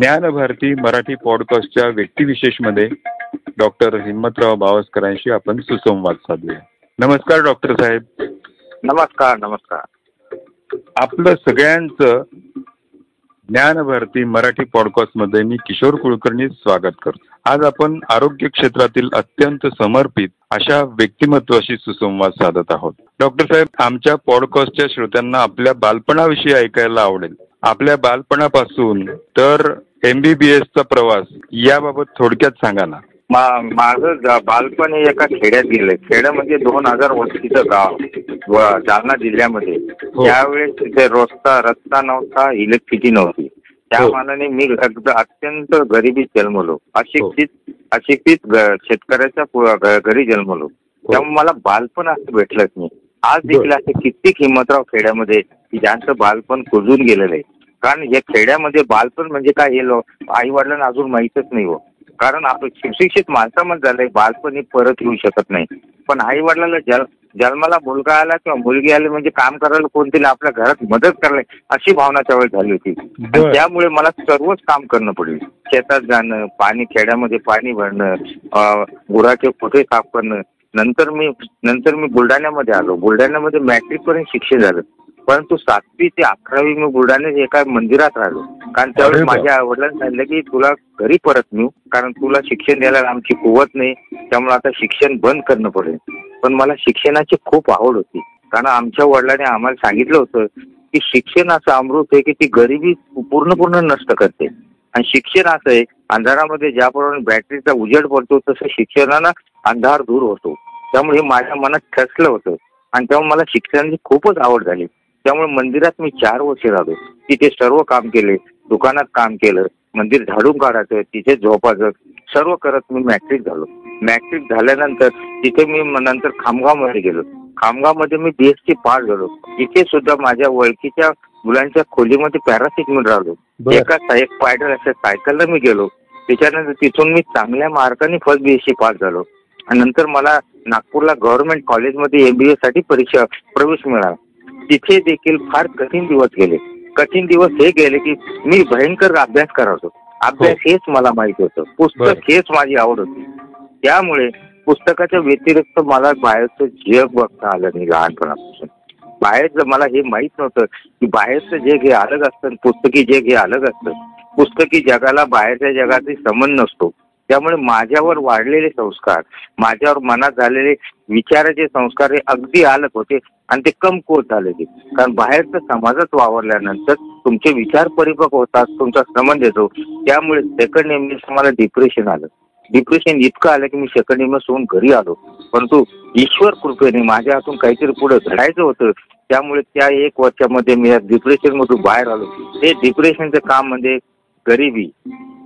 ज्ञानभारती मराठी पॉडकास्टच्या व्यक्तिविशेषमध्ये डॉक्टर हिम्मतराव बावस्करांशी आपण सुसंवाद साधूया. नमस्कार डॉक्टर साहेब. नमस्कार नमस्कार. आपलं सगळ्यांचं ज्ञानभारती मराठी पॉडकास्टमध्ये मी किशोर कुलकर्णी स्वागत करतो. आज आपण आरोग्य क्षेत्रातील अत्यंत समर्पित अशा व्यक्तिमत्वाशी सुसंवाद साधत आहोत. डॉक्टर साहेब आमच्या पॉडकास्टच्या श्रोत्यांना आपल्या बालपणाविषयी ऐकायला आवडेल. आपल्या बालपणापासून तर एमबीबीएसचा प्रवास याबाबत थोडक्यात सांगा ना. मा- माझं ज- बालपण हे एका खेड्यात गेलंय. खेडं म्हणजे दोन हजार वस्तीचं गाव व- जालना जिल्ह्यामध्ये. हो. त्यावेळेस तिथे रस्ता रस्ता नव्हता इलेक्ट्रिसिटी नव्हती. त्या हो. मानाने मी अगदी अत्यंत गरिबीत जन्मलो. अशिक्षित अशिक्षित ग- शेतकऱ्याच्या पु- घ- घरी जन्मलो. त्यामुळे मला बालपण असं भेटलंच नाही. आज देखील असे कित्येक हिम्मतराव खेड्यामध्ये की ज्यांचं बालपण कुजून गेलेलं आहे. कारण या खेड्यामध्ये बालपण म्हणजे काय हे आई वडिलांना अजून माहीतच नाही हो. कारण आपण सुशिक्षित माणसामध्ये झालंय बालपण हे परत येऊ शकत नाही. पण आई वडिलांना जल जन्माला मुलगा आला किंवा मुलगी आली म्हणजे काम करायला कोणतरी आपल्या घरात मदत करायला अशी भावना त्यावेळेस झाली होती. आणि. त्यामुळे मला सर्वच काम करणं पडेल. शेतात जाणं पाणी खेड्यामध्ये पाणी भरणं गुराचे कोठे साफ करणं. नंतर मी नंतर मी बुलढाण्यामध्ये आलो. बुलढाण्यामध्ये मॅट्रिक पर्यंत शिक्षण झालं. परंतु सातवी ते अकरावी मी बुलढाण्यात एका मंदिरात राहिलो. कारण त्यावेळेस अरे. माझ्या वडिलांनी सांगितलं की तुला घरी परत नेऊ कारण तुला शिक्षण द्यायला आमची कुवत नाही त्यामुळे आता शिक्षण बंद करणं पडेल. पण मला शिक्षणाची खूप आवड होती. कारण आमच्या वडिलांनी आम्हाला सांगितलं होतं की शिक्षण असं अमृत आहे की ती गरिबी पूर्ण पूर्ण नष्ट करते. आणि शिक्षण असं आहे अंधारामध्ये ज्याप्रमाणे बॅटरीचा उजेड पडतो तसं शिक्षणानं अंधार दूर होतो. त्यामुळे हे माझ्या मनात ठसलं होतं. आणि त्यामुळे मला शिक्षणाची खूपच आवड झाली. त्यामुळे मंदिरात मी चार वर्ष राहिलो. तिथे सर्व काम केले दुकानात काम केलं मंदिर झाडून काढायचं तिथे झोपायचं सर्व करत मी मॅट्रिक झालो. मॅट्रिक झाल्यानंतर तिथे मी नंतर खामगावमध्ये गेलो. खामगावमध्ये मी बीएससी पास झालो. तिथे सुद्धा माझ्या ओळखीच्या मुलांच्या खोलीमध्ये पॅरासिटमोल राहिलो. एका पायडल अशा सायकलला मी गेलो. त्याच्यानंतर तिथून मी चांगल्या मार्काने फर्स्ट बीएससी पास झालो. आणि नंतर मला नागपूरला गव्हर्नमेंट कॉलेजमध्ये एमबीए साठी परीक्षा प्रवेश मिळाला. तिथे देखील फार कठीण दिवस गेले. कठीण दिवस हे गेले की मी भयंकर अभ्यास करायचो अभ्यास हेच मला माहीत होतं. पुस्तक हेच माझी आवड होती. त्यामुळे पुस्तकाच्या व्यतिरिक्त मला बाहेरचं जग बघता आलं नाही लहानपणापासून. बाहेरचं मला हे माहीत नव्हतं की बाहेरचं जग हे अलग असतं पुस्तकी जग हे अलग असतं पुस्तकी जगाला बाहेरच्या जगाचा संबंध नसतो. त्यामुळे माझ्यावर वाढलेले संस्कार माझ्यावर मनात झालेले विचाराचे संस्कार हे अगदी अलग होते आणि ते कमकुवत झालेले कारण बाहेरचं समाजात वावरल्यानंतर तुमचे विचार परिपक्व होतात तुमचा संबंध येतो. त्यामुळे सेकंड एमएस मला डिप्रेशन आलं. डिप्रेशन इतकं आलं की मी सेकंड एमएस होऊन घरी आलो. परंतु ईश्वर कृपेने माझ्या हातून काहीतरी पुढे घडायचं होतं. त्यामुळे त्या एक वर्षामध्ये मी या डिप्रेशन मधून बाहेर आलो. हे डिप्रेशनचं काम म्हणजे गरिबी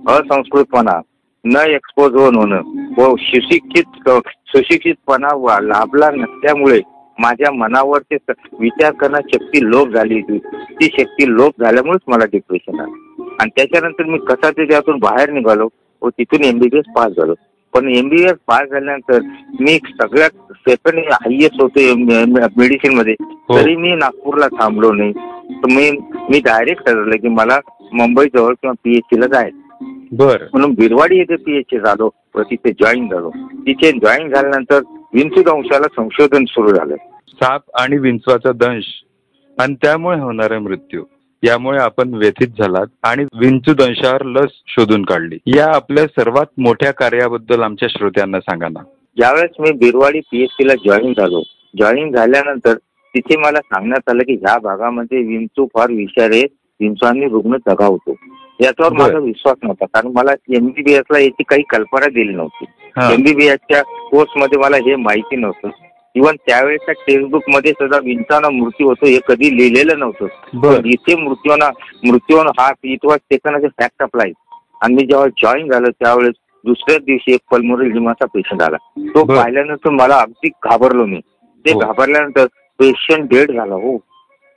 असंस्कृतपणा न एक्सपोज होऊन होणं. व सुशिक्षित सुशिक्षितपणा वा- लाभला नसल्यामुळे माझ्या मनावर ते स- विचार करण्याची शक्ती लोप झाली होती. ती शक्ती लोप झाल्यामुळेच मला डिप्रेशन आलं. आणि त्याच्यानंतर मी कसा ते त्यातून बाहेर निघालो व तिथून एमबीबीएस पास झालो. पण एमबीबीएस पास झाल्यानंतर मी सगळ्यात सेकंड हायएस्ट होतो मेडिसिनमध्ये. हो. तरी मी नागपूरला थांबलो नाही. तर मी मी डायरेक्ट ठरवलं की मला मुंबई जवळ किंवा पीएचसी ला जायचं. बर. म्हणून बिरवाडी येथे पीएचसी झालो व तिथे जॉईन झालो. तिथे जॉईन झाल्यानंतर विंचू दंशाला संशोधन सुरू झालं. साप आणि विंचवाचा दंश आणि त्यामुळे होणारा मृत्यू. यामुळे आपण व्यथित झालात आणि विंचू दंशावर लस शोधून काढली. या आपल्या सर्वात मोठ्या कार्याबद्दल आमच्या श्रोत्यांना सांगा ना. ज्यावेळेस मी बिरवाडी पीएचसी ला जॉईन झालो जॉईन झाल्यानंतर तिथे मला सांगण्यात आलं की ह्या भागामध्ये विंचू फार विषारी आहे विंचवांनी रुग्ण दगावतो याच्यावर. माझा विश्वास नव्हता. कारण मला एमबीबीएस ला याची काही कल्पना दिली नव्हती. एमबीबीएसच्या कोर्समध्ये मला हे माहिती नव्हतं. इव्हन त्यावेळेसच्या टेक्स्टबुकमध्ये सुद्धा विंचाना मृत्यू होतो हे कधी लिहिलेलं नव्हतं. इथे मृत्यूना मृत्यून हा it was taken a fact of life आणि मी जेव्हा जॉईन झालो त्यावेळेस दुसऱ्याच दिवशी एक पल्मोनरी लिमाचा पेशंट आला. तो. पाहिल्यानंतर मला अगदी घाबरलो मी. ते हो. घाबरल्यानंतर पेशंट डेड झाला हो.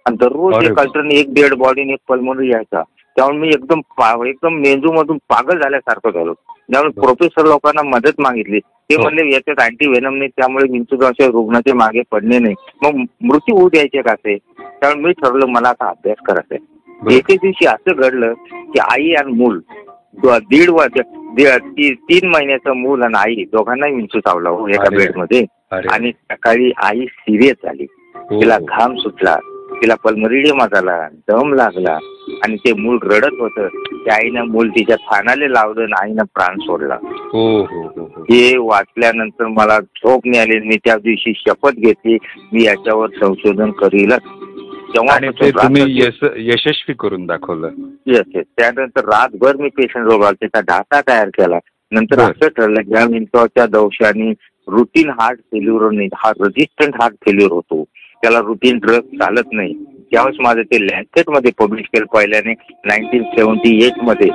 आणि दररोज एक अल्टरने एक डेड बॉडीने एक पल्मोनरी यायचा. त्यामुळे मी एकदम एकदम मेंदू मधून पागल झाल्यासारखं झालो. त्यामुळे प्रोफेसर लोकांना मदत मागितली ते हो. म्हणले याच्यात अँटी वेनम नाही त्यामुळे विंचूगावच्या रुग्णाचे मागे पडणे नाही. मग मृत्यू होऊ द्यायचे का ते त्यामुळे मी ठरवलं मला आता अभ्यास करायचा आहे. एके दिवशी असं घडलं की आई आणि मूल दीड वर्ष तीन महिन्याचं मूल आणि आई दोघांनाही विंचू चावला हो एका. बेडमध्ये आणि सकाळी आई सिरियस झाली. हो. तिला घाम सुटला. तिला पल्मरिडियम झाला दम लागला आणि ते मूल रडत होतं. त्या आईनं मूल तिच्या थानाले लावलं आणि आईनं प्राण सोडला. हो हो हो हो. वाचल्यानंतर मला झोप आली मी त्या दिवशी शपथ घेतली. मी याच्यावर संशोधन करीलच. तेव्हा ते तुम्ही यश यशस्वी करून दाखवलं. येस येस त्यानंतर रातभर मी पेशंट रोग त्याचा डाटा तयार केला. नंतर. असं ठरलं की या विंचवाच्या दंशाने रुटीन हार्ट फेल्युअर हा रेजिस्टंट हार्ट फेल्युअर होतो. त्याला रुटीन ड्रग चालत नाही. त्यावेळेस माझं ते लँसेटमध्ये पब्लिश केलं पहिल्याने नाईन्टीन सेव्हन्टी एटमध्ये.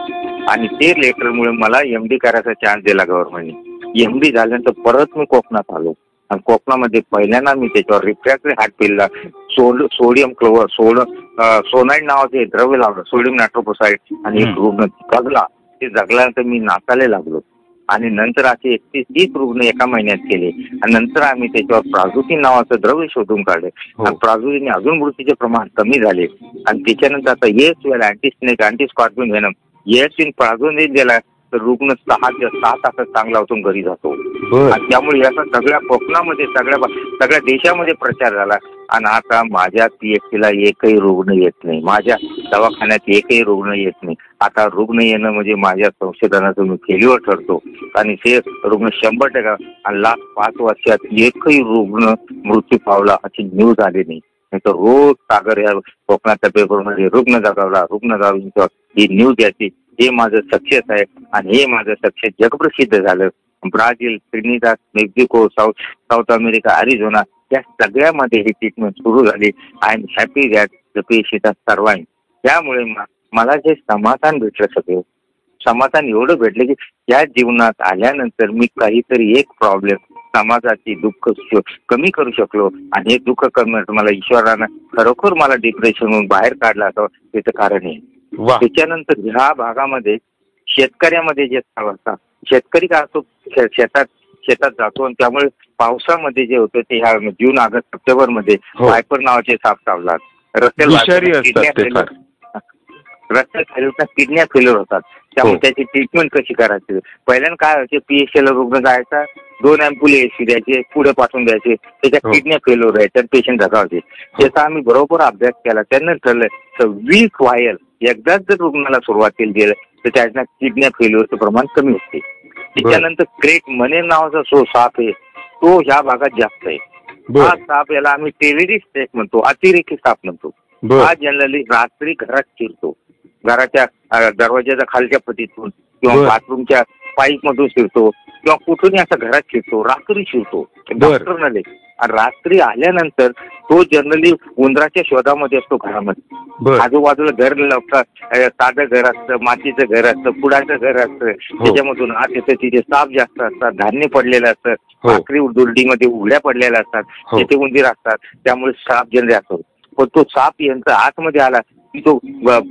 आणि ते लेटरमुळे मला एम डी करायचा चान्स दिला गव्हर्नमेंटने एम डी झाल्यानंतर परत मी कोकणात आलो. आणि कोकणामध्ये पहिल्यांदा मी त्याच्यावर रिफ्रॅक्टरी हार्ट पिलला सोड सोडियम क्लोवर सोड सोनाईड नावाचे द्रव्य लावलं सोडियम नायट्रोपोसाईड आणि एक. रुग्ण जगला. ते जगल्यानंतर मी नाचायला लागलो. आणि नंतर असे एकतीस तीस रुग्ण एका महिन्यात केले. आणि नंतर आम्ही त्याच्यावर प्राझुकिन नावाचं द्रव्य शोधून काढले. हो. आणि प्राझुकिन अजून मृत्यूचे प्रमाण कमी झाले. आणि त्याच्यानंतर आता येस वेळ anti snake anti scorpion venom. Yes in prazosin दिला तर रुग्ण सहा ते सहा तासात चांगला होतो घरी जातो. आणि त्यामुळे याचा सगळ्या कोकणामध्ये सगळ्या सगळ्या देशामध्ये प्रचार झाला. आणि आता माझ्या पीएचसीला एकही रुग्ण येत नाही. माझ्या दवाखान्यात एकही रुग्ण येत नाही. आता रुग्ण येणं म्हणजे माझ्या संशोधनाचं मी फेल्युअर ठरतो. आणि ते रुग्ण शंभर टक्का आणि लास्ट पाच वर्षात एकही रुग्ण मृत्यू पावला अशी न्यूज आली नाही. नाही तर रोज सागर या कोकणाच्या पेपरमध्ये रुग्ण जगावला रुग्ण जाऊन ही न्यूज याची हे माझं सक्सेस आहे आणि हे माझं सक्सेस जगप्रसिद्ध झालं. Brazil Trinidad Mexico South South America Arizona या सगळ्यामध्ये ही ट्रीटमेंट सुरू झाली. I am happy that the patient survive त्यामुळे मला जे समाधान भेटलं सगळं समाधान एवढं भेटलं की या जीवनात आल्यानंतर मी काहीतरी एक प्रॉब्लेम समाजाची दुःख कमी करू शकलो. आणि हे दुःख कमी मला ईश्वरानं खरोखर मला डिप्रेशनहून बाहेर काढला असं त्याचं कारण आहे. त्याच्यानंतर ह्या भागामध्ये शेतकऱ्यामध्ये जे असतात शेतकरी काय असतो शेतात शेतात जातो आणि त्यामुळे पावसामध्ये जे होतं ते ह्या जून ऑगस्ट सप्टेंबरमध्ये हो. वायपर नावाचे साप चावतात रस्त्याला रस्त्यात फेल्युअर किडन्या फेल्युअर होतात त्यामुळे हो. त्याची ट्रीटमेंट कशी करायची? पहिल्यांदा काय व्हायचे पीएचएल रुग्ण जायचा दोन अँपुल एसी द्यायचे पुढे पाठवून द्यायचे त्याच्या हो. किडन्या फेल्युअर आहे तर पेशंट धकावते त्याचा आम्ही बरोबर अभ्यास केला. त्यांना ठरलं वीक व्हायल एकदाच जर रुग्णाला सुरुवात केली गेलं तर त्याच्या किडन्या फेल्युअरचं प्रमाण कमी असते त्याच्यानंतर क्रेट मने नावाचा जो साप आहे तो ह्या भागात जास्त आहे. हा साप याला आम्ही टेररिस्ट स्टेक म्हणतो अतिरेकी साप म्हणतो. हा जनरली रात्री घरात शिरतो घराच्या दरवाजाच्या खालच्या पटीतून किंवा. बाथरूमच्या पाईप मधून शिरतो किंवा कुठूनही असा घरात शिरतो रात्री शिरतो. डॉक्टर आणि रात्री आल्यानंतर तो जनरली उंदराच्या शोधामध्ये असतो घरामध्ये. आजूबाजूला घर साधं घर असतं मातीचं घर असतं पुडाचं घर असतं. हो. त्याच्यामधून आत येतं तिथे साप जास्त असतात धान्य पडलेलं असतं. हो. भाकरी दुर्डीमध्ये उघड्या पडलेल्या असतात. हो. तिथे उंदीर असतात. त्यामुळे साप जनरे असतो. पण तो साप यांचा आतमध्ये आला की तो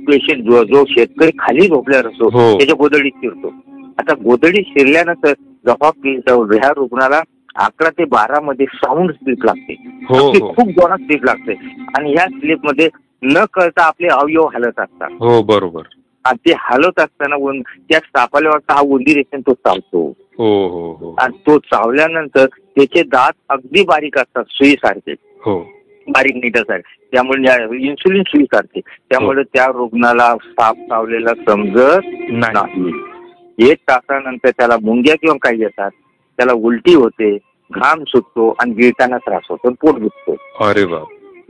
पेशंट जो जो शेतकरी खाली झोपल्यावर असतो. त्याच्या गोदडीत शिरतो. आता गोदडीत शिरल्यानंतर पे- ह्या रुग्णाला अकरा ते बारा मध्ये साऊंड स्लीप लागते. हो हो. खूप जोरात स्लीप लागते. आणि ह्या स्लीपमध्ये न कळता आपले अवयव हलत असतात. हो बरोबर. आणि ते हलत असताना त्या सापाला वाटतं हा उंदीर येतो तो चावतो. हो आणि तो चावल्यानंतर त्याचे दात अगदी बारीक असतात सुईसारखे. हो. बारीक नीटासारखे. त्यामुळे इन्सुलिन सुईसारखे. त्यामुळे त्या रुग्णाला साप चावलेला समजत नाही. एक तासानंतर त्याला मुंग्या किंवा काही येतात त्याला उलटी होते घाम सुटतो आणि गिळताना त्रास होतो पोट दुखतो. अरे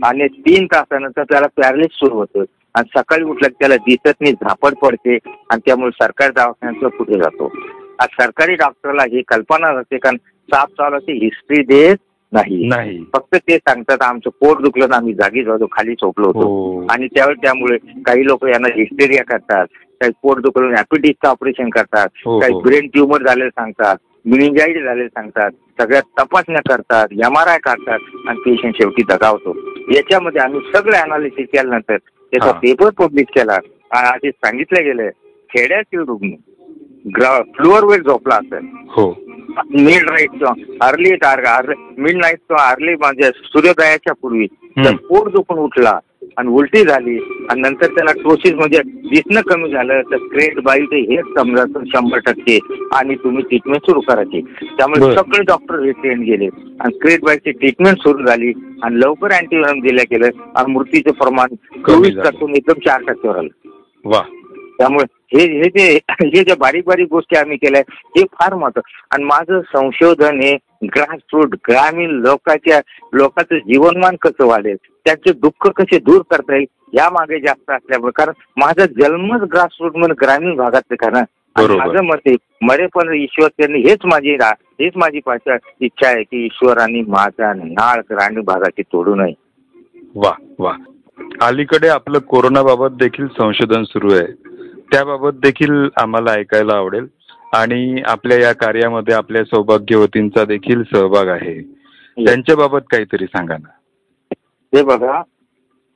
आणि तीन तासानंतर त्याला पॅरलिस सुरू होतं आणि सकाळी उठलं त्याला दिसत नाही झापड पडते आणि त्यामुळे सरकारी दवाखान्यात पुढे जातो. आज सरकारी डॉक्टरला ही कल्पना नसते कारण साप चावल्याची हिस्ट्री देत नाही. फक्त ते सांगतात आमचं पोट दुखलं ना आम्ही जागी झालो खाली झोपलो होतो. हो. आणि त्यावेळी त्यामुळे काही लोक यांना हिस्टेरिया करतात. काही पोट दुखलं ॲपिटिसचं ऑपरेशन करतात हो, काही हो. ब्रेन ट्युमर झालेलं सांगतात मिनिंजाईड झालेलं सांगतात सगळ्या तपासण्या करतात एम आर आय काढतात आणि पेशंट शेवटी दगावतो याच्यामध्ये आम्ही सगळं अनालिसिस केल्यानंतर त्याचा हा. पेपर पब्लिश केला आणि आधी सांगितलं गेलं खेड्यातील रुग्ण ग्रा फ्लोअरवर झोपला असेल हो मिड नाईट किंवा अर्ली टार्गा मिड नाईट किंवा अर्ली म्हणजे सूर्योदयाच्या पूर्वी जर हम्म. पोट दुखून उठला आणि उलटी झाली. आणि नंतर त्याला टोसिस म्हणजे दिसणं कमी झालं. तर स्क्रेट बाईट हेच समजायचं शंभर टक्के. आणि तुम्ही ट्रीटमेंट सुरू करायची त्यामुळे. सगळे डॉक्टर रिटेन गेले. आणि स्क्रेट बाईटची ट्रीटमेंट सुरू झाली. आणि लवकर अँटीव्हिरम दिल्या गेलं आणि मृत्यूचं प्रमाण चोवीस झालं. टक्के एकदम चार टक्क्यावर आलं वा. त्यामुळे हे हे जे हे ज्या बारीक बारीक गोष्टी आम्ही केल्या हे फार महत्त्व आणि माझं संशोधन हे ग्रासरूट ग्रामीण लोकांच्या लोकांचं जीवनमान कसं वाढेल? त्यांचे दुःख कसे दूर करता येईल? या मागे जास्त असल्यामुळे. कारण माझा जन्मच ग्रासरूटमध्ये ग्रामीण भागात का ना. आणि बरोबर. माझं मत आहे मरेपण ईश्वर त्यांनी हेच माझी हेच माझी इच्छा आहे की ईश्वरांनी माझा नाळ ग्रामीण भागाची तोडू नये वा वा. अलीकडे आपलं कोरोनाबाबत देखील संशोधन सुरू आहे. त्याबाबत देखील आम्हाला ऐकायला आवडेल. आणि आपल्या या कार्यामध्ये आपल्या सौभाग्यवतींचा देखील सहभाग आहे. त्यांच्याबाबत काहीतरी सांगा ना. हे बघा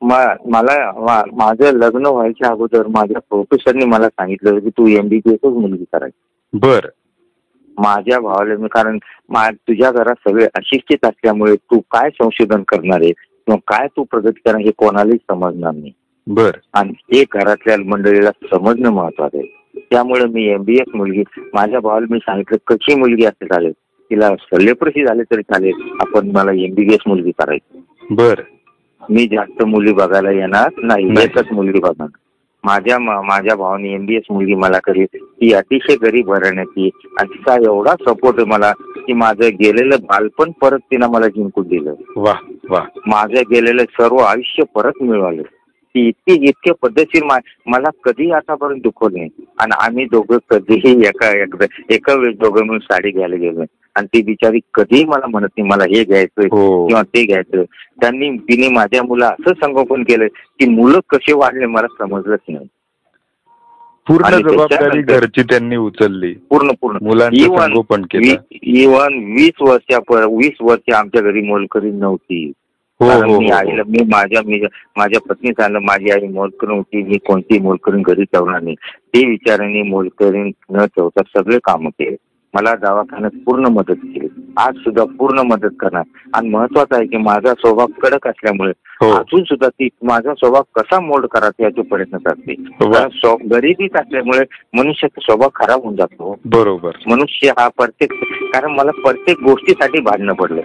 मला माझं लग्न व्हायच्या अगोदर माझ्या प्रोफेसरनी मला सांगितलं की तू एमबीबीएसच मुलगी करायची. बर. माझ्या भावाला मी कारण तुझ्या घरात सगळे अशिक्षित असल्यामुळे तू काय संशोधन करणार आहे? किंवा काय तू प्रगती करणार हे कोणालाही समजणार नाही. बर. आणि हे घरातल्या मंडळीला समजणं महत्वाचं आहे. त्यामुळे मी एमबीएस मुलगी माझ्या भावाला मी सांगितलं कशी मुलगी असते चालेल? तिला सल्लेप्रशी झाले तरी चालेल. आपण मला एमबीबीएस मुलगी करायची. बर. मी जास्त मुली बघायला येणार नाही. एकच मुलगी बघणार. माझ्या माझ्या भावाने एमबीएस मुलगी मला करी ती अतिशय गरीब घराण्याची आणि तिचा एवढा सपोर्ट आहे मला की माझं गेलेलं बालपण परत तिनं मला जिंकून दिलं. वा वा माझं गेलेलं सर्व आयुष्य परत मिळवलं ती इतकी इतके पद्धतशीर मा- मला कधी आतापर्यंत दुखवलं नाही. आणि आम्ही दोघं कधीही एका एकदा एका वेळेस दोघं मिळून साडी घ्यायला गेलो आणि ती बिचारी कधीही मला म्हणत नाही मला हे घ्यायचंय हो. किंवा ते घ्यायचं त्यांनी तिने माझ्या मुला असं संगोपन केलं की मुलं कसे वाढले मला समजलंच नाही. पूर्ण जबाबदारी घरची त्यांनी उचलली. पूर्ण पूर्ण. इवन वीस वर्षा वीस वर्ष आमच्या घरी मोलकरी नव्हती. कारण हो मी हो, आईला हो. मी माझ्या मी माझ्या पत्नी सांगितलं माझी आई मोलकरी होती मी कोणती मोलकरी घरी ठेवणार नाही. ते विचाराने मोलकरी न ठेवता सगळे कामं केले. मला दवाखान्यात पूर्ण मदत केली. आज सुद्धा पूर्ण मदत करणार. आणि महत्वाचं आहे की माझा स्वभाव कडक असल्यामुळे हो. अजून सुद्धा ती माझा स्वभाव कसा मोल्ड करायचा याचे प्रयत्न करते. गरिबीच असल्यामुळे मनुष्याचा स्वभाव खराब होऊन जातो. बरोबर. मनुष्य हा प्रत्येक कारण मला प्रत्येक गोष्टीसाठी भांडणं पडलं.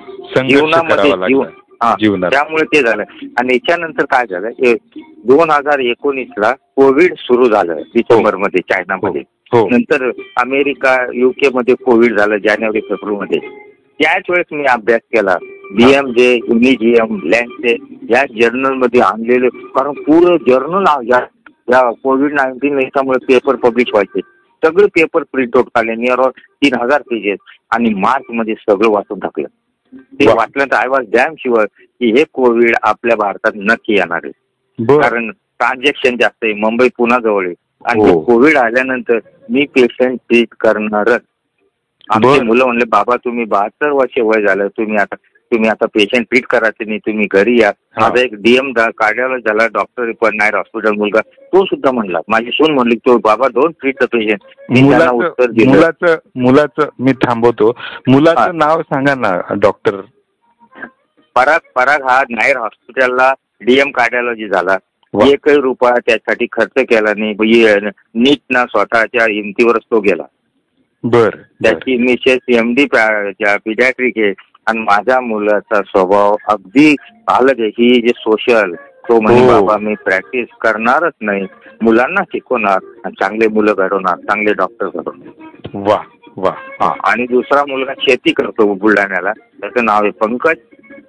जीवनामध्ये करावा जीव लागला. हा जीवनात. त्यामुळे ते झालं. आणि याच्यानंतर काय झालं? दोन हजार एकोणीस ला कोविड सुरू झालं डिसेंबरमध्ये चायनामध्ये. हो नंतर अमेरिका युके मध्ये कोविड झालं जानेवारी फेब्रुवारी मध्ये त्याच वेळेस मी अभ्यास केला. बीएमजे युनिजीएम लँडचे या जर्नलमध्ये आणलेले कारण पूर्ण जर्नल या कोविड नाईन्टीन याच्यामुळे पेपर पब्लिश व्हायचे. सगळे पेपर प्रिंट आउट काढले नियर तीन हजार पेजेस आणि मार्च मध्ये सगळं वाचून टाकलं. ते वा. वाचल्यानंतर आय वॉज डॅम शुअर की हे कोविड आपल्या भारतात नक्की येणार आहे कारण ट्रान्झॅक्शन जास्त आहे मुंबई पुन्हा जवळ आहे आणि हो. हे कोविड आल्यानंतर मी पेशंट ट्रीट करणारच आमचे. मुलं म्हणले बाबा तुम्ही बहात्तर वर्ष वय झालं तुम्ही आता तुम्ही आता पेशंट ट्रीट करायचे नाही तुम्ही घरी या. माझा एक डीएम कार्डिओलॉजी झाला डॉक्टर पण नायर हॉस्पिटल मुलगा. तो सुद्धा म्हणला माझी सून म्हणली तो बाबा डोंट ट्रीट पेशंट मी उत्तर मुलाचं मुलाचं मी थांबवतो. मुलाचं नाव सांगा ना डॉक्टर पराग पराग हा नायर हॉस्पिटलला डीएम कार्डिओलॉजी झाला. एकही रुपया त्यासाठी खर्च केला नाही. नीट ना स्वतःच्या हिमतीवरच तो गेला. बर. त्याची मिसेस एम डी पिडॅट्रिक आहे. आणि माझ्या मुलाचा स्वभाव अगदी अलग आहे. ही जे सोशल तो म्हणे हो. बाबा मी प्रॅक्टिस करणारच नाही. मुलांना शिकवणार आणि चांगले मुलं घडवणार चांगले डॉक्टर घडवणार. वा वा हा. आणि दुसरा मुलगा शेती करतो बुलढाण्याला. त्याचं नाव आहे पंकज.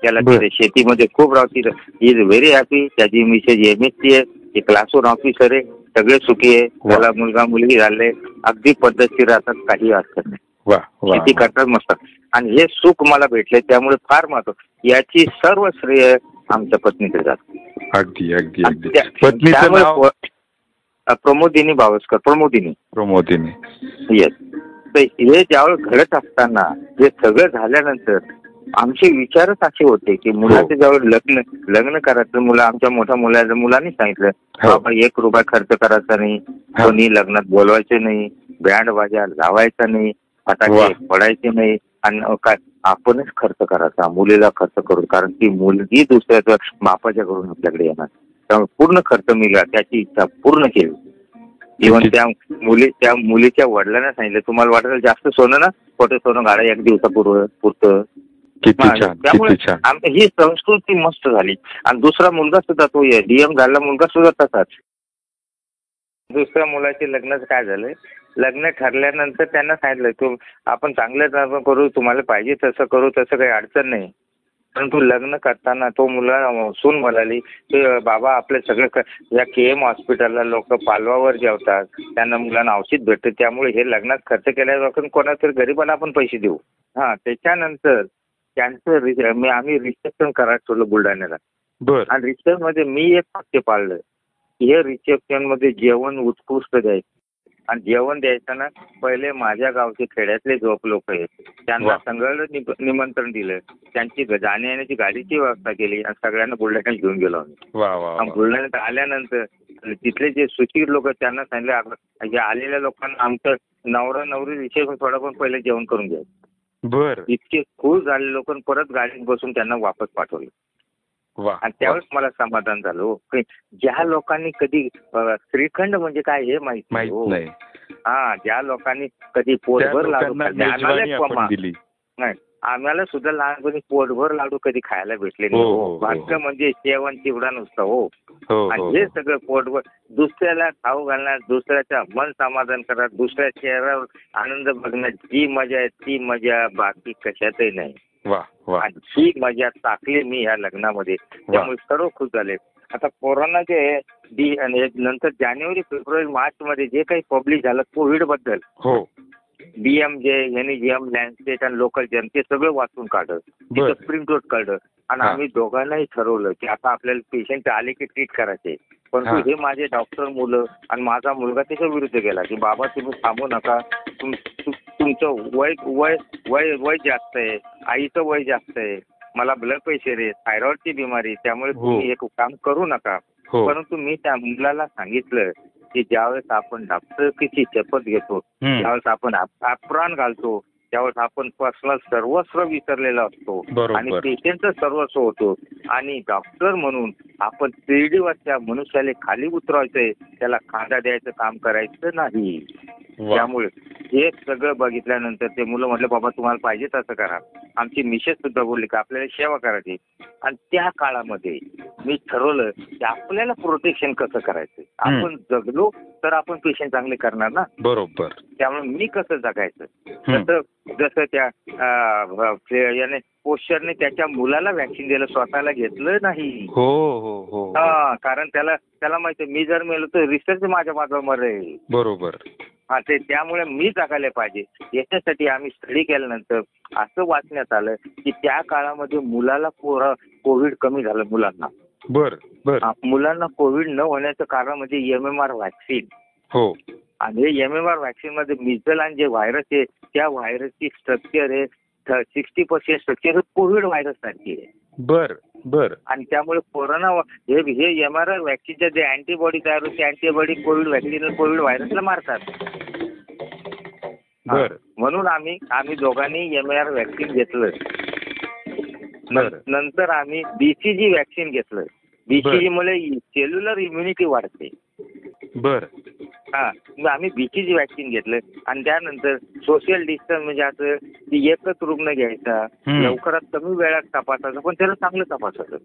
त्याला शेतीमध्ये खूप राहते. इज व्हेरी हॅपी त्याची मिसेज एम एस सी आहे. ते क्लासवर ऑफिसर आहे. सगळे सुखी आहे. त्याला मुलगा मुलगी झाले. अगदी पद्धतशीर राहतात काही अडचण नाही. शेती करतात मस्त. आणि हे सुख मला भेटले त्यामुळे फार महत्त्व याची सर्व श्रेय आमच्या पत्नीकडे जात. अगदी अगदी अगदी. पत्नीचं नाव? प्रमोदिनी भावस्कर प्रमोदिनी. प्रमोदिनी. येस तर हे ज्यावेळेस घडत असताना हे सगळं झाल्यानंतर आमचे विचारच असे होते की मुलाचे ज्यावेळेस लग्न लग्न करायचं मुलं आमच्या मोठ्या मुलाच्या मुलांनी सांगितलं हो. बाबा एक रुपया खर्च करायचा नाही हा. कोणी लग्नात बोलवायचे नाही बँड बाजा लावायचा नाही. फटाके फोडायचे नाही आणि काय आपणच खर्च करायचा मुलीला खर्च करू कारण ती मुलगी दुसऱ्याच्या बापाच्या घरून आपल्याकडे येणार त्यामुळे पूर्ण खर्च मी त्याची इच्छा पूर्ण केली. इव्हन त्या मुली त्या मुलीच्या वडिलांना सांगितलं तुम्हाला वाटत जास्त सोनं ना? खोटे सोनं गाडा एक दिवसापूर्व पुरतं. त्यामुळे ही संस्कृती मस्त झाली. आणि दुसरा मुलगा सुद्धा तो डीएम झाला मुलगा सुद्धा तसाच. दुसऱ्या मुलाचे लग्नच काय झालं लग्न ठरल्यानंतर त्यांना सांगितलं तू आपण चांगलं करू तुम्हाला पाहिजे तसं करू तसं काही अडचण नाही. परंतु लग्न करताना तो मुलगा सून म्हणाली की बाबा आपले सगळे क- या के एम हॉस्पिटलला लोक पालवावर जेवतात त्यांना मुलांना औषध भेटतं त्यामुळे हे लग्नात खर्च केल्यावर कोणातरी गरिबाला आपण पैसे देऊ. हां त्याच्यानंतर त्यांचं रि- मी आम्ही रिसेप्शन करायला ठेवलं बुलढाण्याला. बर. आणि रिसेप्शनमध्ये मी एक वाक्य पाळलं हे रिसेप्शनमध्ये जेवण उत्कृष्ट द्यायचं. आणि जेवण द्यायचं ना पहिले माझ्या गावचे खेड्यातले झोप लोक आहेत. त्यांना. सगळं नि- निमंत्रण दिलं. त्यांची जाण्या येण्याची गाडीची व्यवस्था केली आणि सगळ्यांना बुलढाण्यात घेऊन गेलो आम्ही. बुलढाण्यात आल्यानंतर तिथले जे सुशील लोक त्यांना सांगितलं "अगं, या आलेल्या लोकांना आमचं नवरा नवरी विषय थोडं पण पहिले जेवण करून घ्या. बर. इतके खुश झाले लोक परत गाडीत बसून त्यांना वापस पाठवलं. आणि त्यावेळेस मला समाधान झालं हो. ज्या लोकांनी कधी श्रीखंड म्हणजे काय हे माहीत माहीत हो. नाही. हा ज्या लोकांनी कधी पोटभर लाडू आम्हाला नाही सुद्धा लहानपणी पोटभर लाडू कधी खायला भेटले नाही हो, हो. भाग्य म्हणजे जेवण चिवडा नुसतं हो. आणि हो. सगळं पोटभर दुसऱ्याला खाऊ घालण्यात दुसऱ्याच्या मन समाधान करत दुसऱ्या चेहऱ्यावर आनंद बघण्यात जी मजा आहे ती मजा बाकी कशातही नाही. आणि ही मजा टाकली मी ह्या लग्नामध्ये. त्यामुळे सर्व खुश झाले. आता आणि एक नंतर जानेवारी फेब्रुवारी मार्च मध्ये जे काही पब्लिश झालं कोविडबद्दल हो डीएमजे एनईजीएम लँडस्टेट आणि लोकल जन ते सगळं वाचून काढलं. तिथं प्रिंट आउट काढलं. आणि. आम्ही दोघांनाही ठरवलं की आता आपल्याला पेशंट आले की ट्रीट करायचे. परंतु हा. माझे डॉक्टर मुलं आणि माझा मुलगा त्याच्या विरुद्ध गेला की बाबा तुम्ही थांबू नका. तुमचं वय वय वय वय जास्त आहे. आईचं वय जास्त आहे. मला ब्लड प्रेशर आहे थायरॉइडची बिमारी त्यामुळे हो. तुम्ही एक काम करू नका. हो. परंतु मी त्या मुलाला सांगितलं की ज्यावेळेस आपण डॉक्टरकीची शपथ घेतो. त्यावेळेस आपण प्राण घालतो. त्यावेळेस आपण पर्सनल सर्वस्व विसरलेला असतो. आणि पेशंटचं सर्वस्व होतो. आणि डॉक्टर म्हणून आपण शिर्डीवरच्या मनुष्याला खाली उतरवायचंय त्याला खांदा द्यायचं काम करायचं नाही. त्यामुळे हे सगळं बघितल्यानंतर ते मुलं म्हटलं बाबा तुम्हाला पाहिजे तसं करा. आमची मिसेस सुद्धा बोलली की आपल्याला सेवा करायची आणि त्या काळामध्ये मी ठरवलं की आपल्याला प्रोटेक्शन कसं करायचं. आपण जगलो तर आपण पेशंट चांगले करणार ना? बरोबर. त्यामुळे मी कसं जगायचं. तसं जसं त्या याने पोस्चरने त्याच्या मुलाला व्हॅक्सिन दिलं स्वतःला घेतलं नाही. हो हो हो. हा कारण त्याला त्याला माहिती आहे, मी जर मेलो तर रिसर्च माझ्या माझं मरेल. बरोबर. हा ते त्यामुळे मी जगायला पाहिजे. याच्यासाठी आम्ही स्टडी केल्यानंतर असं वाचण्यात आलं की त्या काळामध्ये मुलाला कोविड कमी झालं मुलांना. बर बर. मुलांना कोविड न होण्याचं कारण म्हणजे एम एम आर व्हॅक्सिन हो. आणि हे एम एम आर व्हॅक्सिनमध्ये मिझल आणि जे व्हायरस आहे त्या व्हायरसची स्ट्रक्चर आहे sixty percent structure covid virus सारखी आहे. बर बर. आणि त्यामुळे कोरोना हे हे एम आर आर व्हॅक्सिनच्या जे अँटीबॉडी तयार होते अँटीबॉडी कोविड व्हॅक्सिन कोविड व्हायरसला मारतात. बर. म्हणून आम्ही आम्ही दोघांनी एम आर व्हॅक्सिन घेतलं बर. नंतर आम्ही बीसीजी व्हॅक्सिन घेतलं बीसीजी मुळे सेल्युलर इम्युनिटी वाढते. बर. हा मग आम्ही बीसीजी व्हॅक्सिन घेतलं. आणि त्यानंतर सोशल डिस्टन्स म्हणजे असं की एकच रुग्ण घ्यायचा. लवकरात कमी वेळात तपासायचं पण त्याला चांगलं तपासायचं.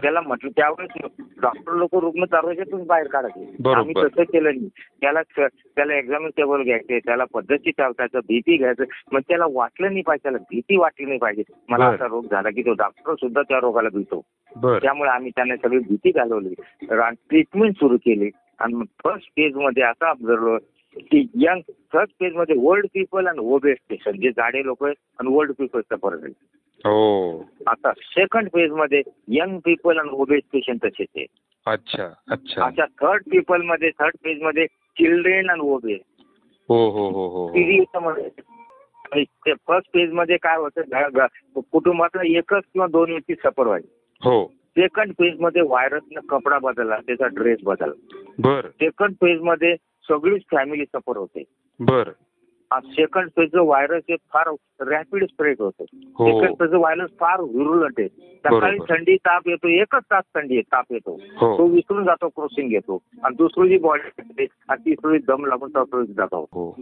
त्याला म्हटलं त्यावेळेस डॉक्टर लोक रुग्ण दरवाज्यातून बाहेर काढायचे. आम्ही तसं केलं नाही. त्याला त्याला एक्झामिन टेबल घ्यायचे त्याला पद्धती चालवायचं भीती घ्यायचं. मग त्याला वाटलं नाही पाहिजे त्याला भीती वाटली नाही पाहिजे. मला. असा रोग झाला की तो डॉक्टर सुद्धा त्या रोगाला भीतो त्यामुळे आम्ही त्यांना सगळी भीती घालवली. ट्रीटमेंट सुरू केली. आणि मग फर्स्ट फेजमध्ये असं ऑब्झर्व की यंग फर्स्ट फेजमध्ये ओल्ड पीपल आणि ओबेस पेशंट जे जाडे लोक आहेत आणि ओल्ड पीपलचा फरक आहे. हो. आता सेकंड फेजमध्ये यंग पीपल आणि ओबेस पेशंट तसेच आहे. अच्छा अच्छा. आता थर्ड पीपलमध्ये थर्ड फेजमध्ये चिल्ड्रेन आणि ओबेस हो हो हो हो मध्ये? फर्स्ट फेजमध्ये काय होतं? कुटुंबातला एकच किंवा दोन व्यक्ती सफर व्हायचे. हो. सेकंड फेजमध्ये व्हायरसनं कपडा बदलला त्याचा ड्रेस बदलला. बर. सेकंड फेजमध्ये सगळीच फॅमिली सफर होते. बर. सेकंड फेजचं व्हायरस हे फार रॅपिड स्प्रेड होतं. हो. सेकंड फेजचं व्हायरस फार विरुलंट आहे. सकाळी बरोबर. थंडी ताप येतो एकच तास थंडी आहे, ताप येतो. तो हो विसरून जातो क्रॉसिंग घेतो. आणि दुसरी जी बॉडी आणि तिसरी दम लागून तो जातो. हो.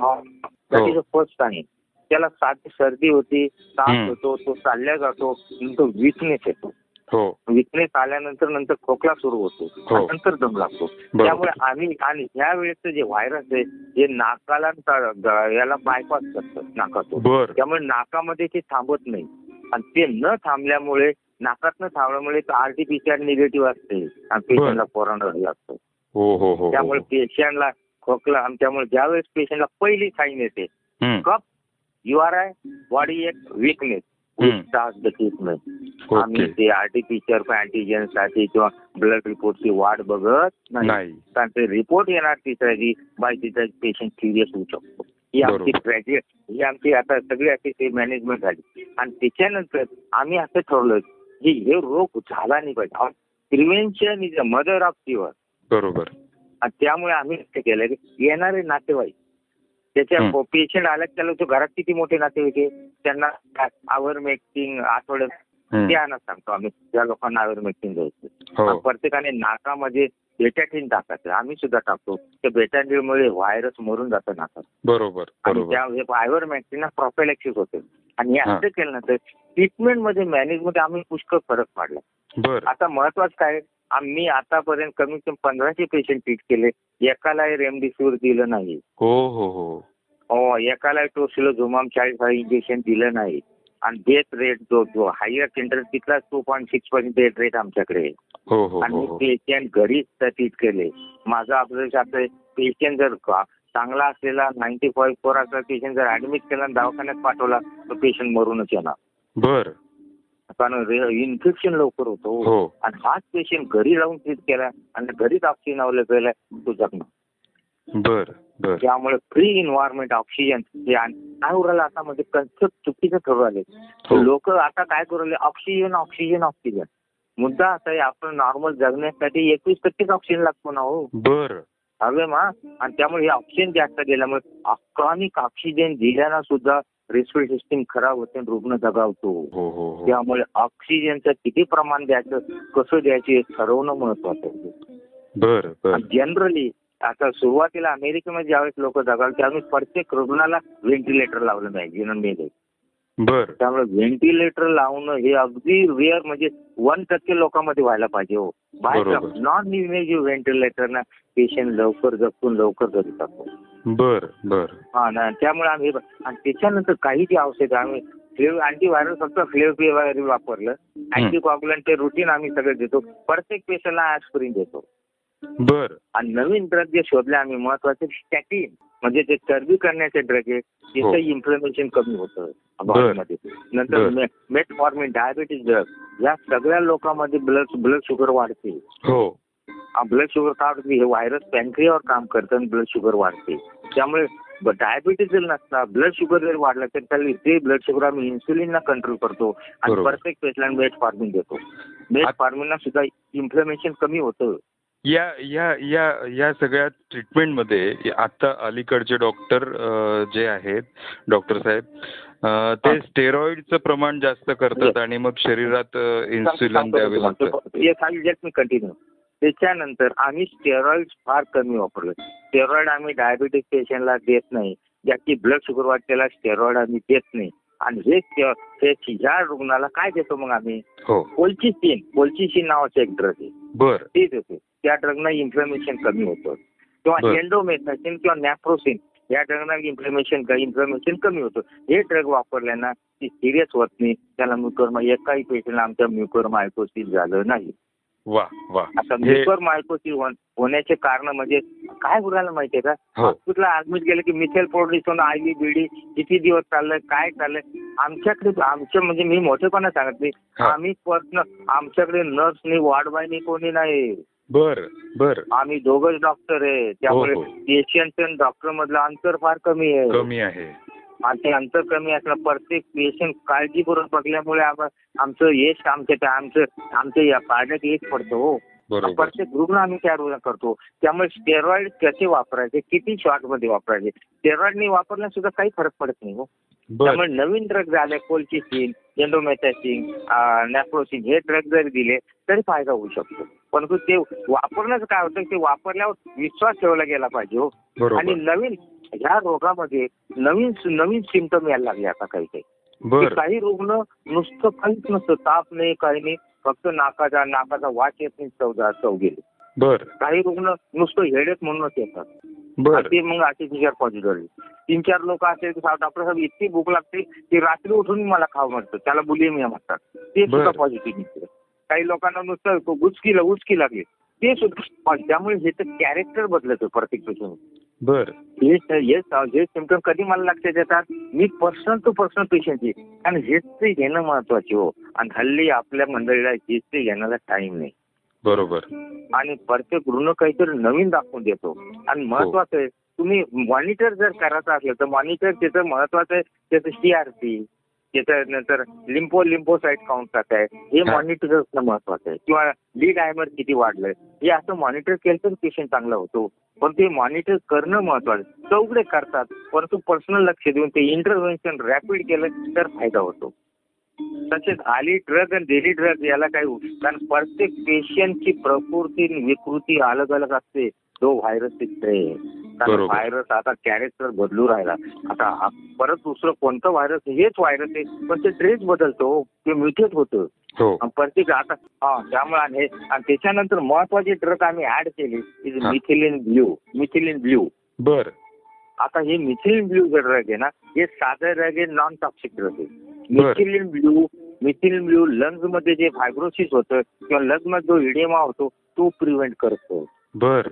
That is a first time त्याला साधी सर्दी होती ताप हम्म. येतो तो चालल्या जातो नंतर विकनेस येतो. हो विकनेस आल्यानंतर नंतर खोकला सुरू होतो. हो. नंतर दम लागतो. त्यामुळे आम्ही आणि ह्या वेळेचं जे व्हायरस आहे हे नाकाला याला बायपास करतं नाकातून. त्यामुळे नाकामध्ये ते थांबत नाही. आणि ते न थांबल्यामुळे नाकात न थांबल्यामुळे आरटीपीसीआर निगेटिव्ह असते. आणि पेशंटला कोरोना लागतो हो हो हो त्यामुळे पेशंटला खोकला आणि त्यामुळे ज्यावेळेस पेशंटला पहिली साईन येते. Cough U R I body एक विकनेस हम्म. ट्रीटमेंट आम्ही ते आरटीपीसीआर अँटीजेन साठी किंवा ब्लड रिपोर्टची वाट बघत नाही. नाही. कारण ते रिपोर्ट येणार तिसऱ्या दिवशी बाय तिसऱ्या पेशंट सिरियस होऊ शकतो. ही आमची. ग्रॅज्युएट ही आमची आता सगळी अशी मॅनेजमेंट झाली. आणि त्याच्यानंतर आम्ही असं ठरवलं की हे रोग झाला नाही पाहिजे prevention is a mother of cure बरोबर. आणि त्यामुळे आम्ही काय केलं की येणारे नातेवाईक त्याच्या. पेशंट आला की त्याला तो घरात किती मोठे नातेवाईक आहे त्यांना आवर मेकिंग आठवड्यात. ते सांगतो आम्ही. त्या लोकांना आवर मेकिंग द्यायचं. हो. प्रत्येकाने नाकामध्ये बेटाटीन टाकायचं. आम्ही सुद्धा टाकतो. त्या बेटाटीनमुळे व्हायरस मरून जातं नाकात. बरोबर आणि त्या आयवर मॅक्सिना प्रोफेलॅक्सिस होते. आणि हे. असं केल्यानंतर ट्रीटमेंटमध्ये मॅनेजमध्ये आम्ही पुष्कळ फरक पाडला. आता महत्वाचं काय आम्ही आतापर्यंत कमीत कमी पंधराशे पेशंट ट्रीट केले. एकालाही रेमडेसिवीर दिलं नाही. हो हो हो. हो एकाला टोसिलोझोमाम चाळीस हजार इंजेक्शन दिलं नाही. आणि डेथ रेट जो जो हायर सेंटर तिथला टू पॉईंट सिक्स पर्यंत डेथ रेट आमच्याकडे. हो हो आणि हो हो. पेशंट घरीच ट्रीट केले. माझं ऑब्झर्वेशन असं पेशंट जर का चांगला असलेला नाईन्टी फाईव्ह फोर असलेला पेशंट जर ऍडमिट केला आणि दवाखान्यात पाठवला तर पेशंट मरूनच येणार. बर. कारण इन्फेक्शन लवकर होतो. हो. आणि हाच पेशंट घरी राहून ट्रीट केला आणि घरीच ऑक्सिजन अवेलेबल आहे तो जगणार बर बर. त्यामुळे फ्री इन्व्हायरमेंट ऑक्सिजन आणि काय उरायला आता म्हणजे कन्सेप्ट चुकीचं ठरू आले हो. लोक आता काय करू राहिले? ऑक्सिजन ऑक्सिजन ऑक्सिजन मुद्दा असा आहे आपण नॉर्मल जगण्यासाठी एकवीस टक्केच ऑक्सिजन लागतो ना हो. बर. हवे मा? आणि त्यामुळे हे ऑक्सिजन जास्त गेल्यामुळे क्रॉनिक ऑक्सिजन दिल्यानं सुद्धा रेस्पिरेटरी सिस्टीम खराब होते आणि रुग्ण दगावतो. हो हो हो. त्यामुळे ऑक्सिजनचं किती प्रमाण द्यायचं कसं द्यायचं हे ठरवणं महत्वाचं आहे. बर जनरली आता सुरुवातीला अमेरिकेमध्ये ज्यावेळेस लोक जगाल त्यावेळेस प्रत्येक रुग्णाला व्हेंटिलेटर लावलं मेले बर. त्यामुळे व्हेंटिलेटर लावणं हे अगदी रेअर म्हणजे वन टक्के लोकांमध्ये व्हायला पाहिजे हो. बाहेर. नॉन इमेजिव्ह व्हेंटिलेटरना पेशंट लवकर जगून लवकर जगू शकतो बर बर. हा ना त्यामुळे आम्ही आणि त्याच्यानंतर काही जी औषधं आम्ही फ्लेव अँटीव्हायरल फक्त फ्लेव वापरलं. अँटीकॉग्युलंट ते रुटीन आम्ही सगळं देतो. प्रत्येक पेशंटला ऍस्पिरिन देतो. बर. आणि नवीन ड्रग जे शोधले आम्ही महत्त्वाचे स्टॅटिन म्हणजे ते चरबी करण्याचे ड्रग आहे हो. तिचं इन्फ्लेमेशन कमी होतं. बॉडीमध्ये नंतर. मेटफॉर्मिन डायबिटीस ड्रग या सगळ्या लोकांमध्ये ब्लड ब्लड शुगर वाढते. हो. ब्लड शुगर का वाढते हे व्हायरस पॅन्क्रियावर काम करतं आणि ब्लड शुगर वाढते. त्यामुळे डायबिटीस जर नसला ब्लड शुगर जर वाढला तर त्याला ते ब्लड शुगर आम्ही इन्सुलिनला कंट्रोल करतो आणि बरोबर. प्रत्येक पेशंटला मेट फार्मिंग देतो. मेट फार्मिंगला सुद्धा इन्फ्लेमेशन कमी होतं. या या या या सगळ्या ट्रीटमेंटमध्ये आता अलीकडचे डॉक्टर जे आहेत डॉक्टर साहेब अ, ते. स्टेरॉइडचं प्रमाण जास्त करतात आणि मग शरीरात इन्सुलिन द्यावे लागतं हे मी कंटिन्यू त्याच्यानंतर आम्ही स्टेरॉइड फार कमी वापरलं. स्टेरॉइड आम्ही डायबिटीस पेशंटला देत नाही. ज्याची ब्लड शुगर त्याला स्टेरॉइड आम्ही देत नाही. आणि हे ह्या रुग्णाला काय देतो मग आम्ही? हो. कोलचिसिन. कोलचिसिन नावाचं एक ड्रग आहे. बर. ते देतो. त्या ड्रगनं इन्फ्लमेशन कमी होतं. किंवा एन्डोमेथासिन किंवा नॅप्रोसिन या ड्रगनं इन्फ्लमेशन इन्फ्लमेशन कमी होतं. हे ड्रग वापरल्यानं ती सिरियस होत नाही. त्याला म्युकर एकाही पेशंटला आमच्या म्युकर मायकोसिस झालं नाही. वा वा. आता हे मायकोसिस होण्याचे कारण म्हणजे काय बोलायला माहितीये का? हो. हॉस्पिटलला ऍडमिट केलं की मिथेल प्रोड्युसन आय व्ही बीडी किती दिवस चाललंय काय चाललंय? आमच्याकडे आमच्या म्हणजे मी मोठेपणा सांगत नाही. हा. आम्ही पर्सनल आमच्याकडे नर्सनी वार्डबाईनी कोणी नाही. बर बर. आम्ही दोघच डॉक्टर आहे. त्यामुळे हो. पेशंट आणि डॉक्टर मधलं अंतर फार कमी आहे. कमी आहे. ते अंतर कमी असलं प्रत्येक पेशंट काळजीपूर्वक बघल्यामुळे आम- आमचं यश आमच्या आमचं आमचं या काढण्यात यश पडतं हो. प्रत्येक रुग्ण आम्ही त्या करतो. त्यामुळे स्टेरॉइड कसे वापरायचे किती शॉर्टमध्ये वापरायचे स्टेरॉइडने वापरण्यास सुद्धा काही फरक पडत नाही हो. त्यामुळे नवीन ड्रग झाले कोलचिसिन एन्डोमेथॅसिन नॅप्रोसिन हे ड्रग जरी दिले तरी फायदा होऊ शकतो. परंतु ते वापरण्याचं काय होतं ते वापरल्यावर विश्वास ठेवला गेला पाहिजे हो. आणि नवीन ह्या रोगामध्ये नवीन नवीन सिमटम यायला लागले आता काही काही. काही रुग्ण नुसतं काहीच नसतं ताप नाही काही नाही फक्त नाकाचा नाकाचा वास येत नाही चव चव गेली. बर. काही रुग्ण नुसतं हेडेक म्हणूनच येतात. ते मग आर्टिफिशियल पॉझिटिव्ह तीन चार लोक असे डॉक्टर साहेब इतकी भूक लागते की रात्री उठून मला खावं म्हणतं त्याला बुलिमिया म्हणतात. ते सुद्धा. पॉझिटिव्ह निघते काही लोकांना नुसतं गुचकी उचकी लागली. ते सुद्धा. त्यामुळे हे तर कॅरेक्टर बदलतं प्रत्येक पेशंट बर. हे हे हे सिमटम कधी मला लक्षात येतात? मी पर्सनल टू पर्सनल पेशंटची आणि हिस्ट्री घेणं महत्त्वाचे हो. आणि हल्ली आपल्या मंडळीला हिस्ट्री घेण्याला टाइम नाही. बरोबर. आणि प्रत्येक ऋण काहीतरी नवीन दाखवून देतो. आणि महत्वाचं आहे तुम्ही मॉनिटर जर करायचं असलं तर मॉनिटर त्याचं महत्वाचं आहे त्याचं सीआरपी त्याचं नंतर लिम्फो लिम्फोसाईट काउंट काय आहे हे. मॉनिटर असणं महत्वाचं आहे किंवा ली डायमर किती वाढलंय हे असं मॉनिटर केलं तर पेशंट चांगला होतो पण ते मॉनिटर करणं महत्वाचं आहे. करतात परंतु पर्सनल लक्ष देऊन ते इंटरव्हेन्शन रॅपिड केलं तर फायदा होतो तसेच आली ड्रग आणि डेली ड्रग याला काही कारण प्रत्येक पेशंटची प्रकृती आणि विकृती अलग अलग असते तो व्हायरस बरोबर. व्हायरस आता कॅरेक्टर बदलू राहिला. आता परत दुसरं कोणतं व्हायरस हेच व्हायरस आहे. पण ते ड्रेस बदलतो. ते म्युटेट होतं. हो. प्रत्येक आता हा त्यामुळे आणि आणि त्याच्यानंतर महत्त्वाचे ड्रग आम्ही ऍड केले. मिथिलिन ब्ल्यू मिथिलिन ब्ल्यू बर. आता हे मिथिलिन ब्ल्यू जे ड्रग आहे ना हे साधं ड्रग आहे नॉन टॉक्सिक ड्रग आहे. मिथिलिन ब्ल्यू मिथिलिन ब्ल्यू लंग्समध्ये जे फायब्रोसिस होतं किंवा लंग्समध्ये जो इडेमा होतो तो प्रिव्हेंट करतो. बर.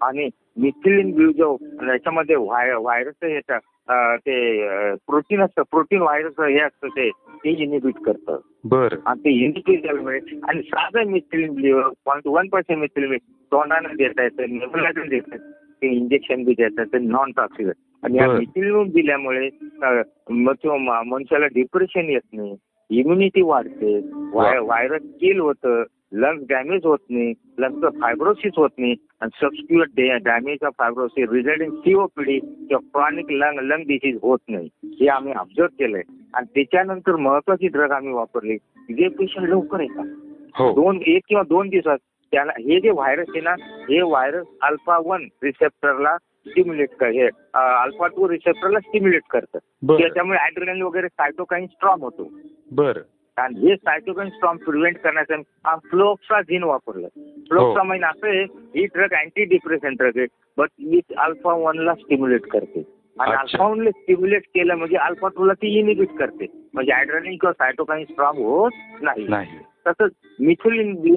आणि मिथिलिन ब्ल्यू जो याच्यामध्ये व्हाय व्हायरस येतं अं, ते प्रोटीन असतं प्रोटीन व्हायरस हे असतं ते ते इनिबिट करतं. बर. आणि ते इनिबिट झाल्यामुळे आणि साधं methylene blue point one percent methylene तोंडानं देता येतं नेबुलायझर देतात ते इंजेक्शन बी देतात ते नॉन टॉक्सिक आणि या. मिथिलिन दिल्यामुळे मनुष्याला डिप्रेशन येत नाही इम्युनिटी वाढते व्हाय- व्हायरस किल होतं लंग्स डॅमेज होत नाही लंग्सचं फायब्रोसिस होत नाही आणि subsequent damage of fibrosis resulting COPD किंवा क्रॉनिक लंग लंग डिसीज होत नाही. हे आम्ही ऑब्झर्व केलंय. आणि त्याच्यानंतर महत्वाची ड्रग आम्ही वापरली. जे पेशंट लवकर येतात. हो. दोन एक किंवा दोन दिवसात त्याला हे जे व्हायरस आहे ना हे व्हायरस अल्फा वन रिसेप्टरला स्टिम्युलेट कर हे अल्फा टू रिसेप्टरला स्टिम्युलेट करतं. त्याच्यामुळे ऍड्रिनल वगैरे सायटोकाईन स्ट्रॉंग होतो. बर. आणि हे सायटोकाईन स्ट्रॉंग प्रिव्हेंट करण्यासाठी फ्लोक्सा झिन वापरलं. फ्लोक्सा म्हणजे असं आहे ही ड्रग अँटी डिप्रेशन ड्रग आहे बट विथ अल्फा वनला स्टिम्युलेट करते. आणि. अल्फा वनला स्टिम्युलेट केलं म्हणजे अल्फा टूला ती इनिबिट करते. म्हणजे ॲड्रेलिन किंवा सायटोकाईन स्ट्रॉंग होत नाही. तसंच मिथिलिन ब्ल्यू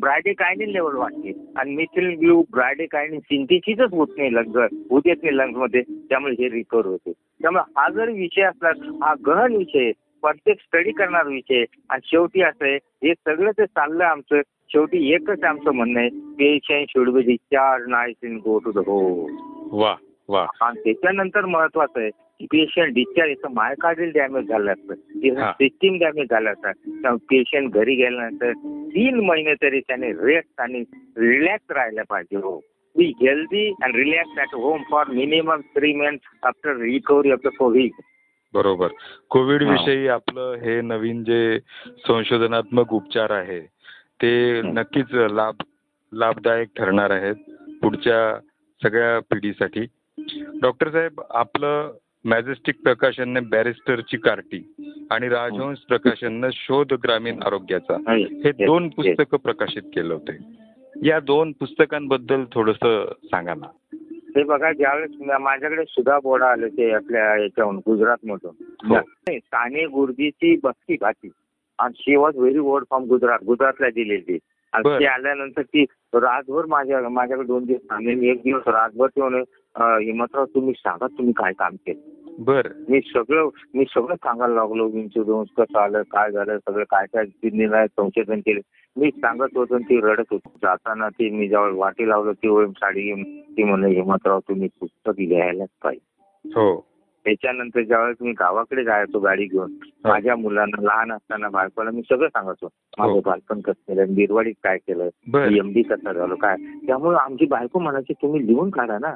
ब्रायडेकायनिन लेवल वाढते. आणि मिथिलिन ब्ल्यू ब्रायडेकायनिन सिंथेसिसच होत नाही लंग होत येत नाही lungs मध्ये. त्यामुळे हे रिकवर होते. त्यामुळे हा जर विषय असला हा गहन विषय आहे, प्रत्येक स्टडी करणारा विषय. आणि शेवटी असं आहे हे सगळं ते चाललं आमचं शेवटी एकच आमचं म्हणणं आहे patient should be discharge nice in go to the home वा वा. आणि त्याच्यानंतर महत्वाचं आहे की पेशंट डिस्चार्ज याचं मायकार्डियल डॅमेज झालं असतं. हा. सिस्टीम डॅमेज झालं असतं. पेशंट घरी गेल्यानंतर तीन महिने तरी त्याने रेस्ट आणि रिलॅक्स राहायला पाहिजे हो. Be healthy and relax at home for minimum three month after recovery of the covid बरोबर. कोविड. विषयी आपलं हे नवीन जे संशोधनात्मक उपचार आहे ते. नक्कीच लाभ लाभदायक ठरणार आहेत पुढच्या सगळ्या पिढीसाठी. डॉक्टर साहेब आपलं मॅजेस्टिक प्रकाशनने बॅरिस्टरची कार्टी आणि राजहंस प्रकाशननं शोध ग्रामीण आरोग्याचा हे दोन पुस्तकं प्रकाशित केलं होते. या दोन पुस्तकांबद्दल थोडस सांगा ना. हे बघा ज्यावेळेस माझ्याकडे सुधा बोडा आले ते आपल्या याच्याहून गुजरात मधून हो. साने गुरुजीची बस्ती भाती आणि she was very word from Gujarat गुजरातला दिलेली. आणि. ती आल्यानंतर ती रातभर माझ्या माझ्याकडे दोन दिवस मी एक दिवस रातभर ते "अं, हिमतराव तुम्ही सांगा तुम्ही काय काम केलं? बर. मी सगळं मी सगळं सांगायला लागलो इन्शुरन्स कसं आलं काय झालं सगळं काय काय ते निर्णय संशोधन केले. मी सांगत होतो ती रडत होती. जाताना ती मी जेव्हा वाटी लावलं ती साडी घेऊन ती म्हणे हिमतराव तुम्ही पुस्तक घ्यायलाच पाहिजे. हो. त्याच्यानंतर ज्यावेळेस मी गावाकडे जायचो गाडी घेऊन माझ्या मुलांना लहान असताना बाळपणा मी सगळं सांगायचो माझं हो. बालपण कसं केलं बिरवाडीत काय केलं? एमडी कसं झालं? काय? त्यामुळे आमची बायको म्हणायची तुम्ही लिहून काढा ना.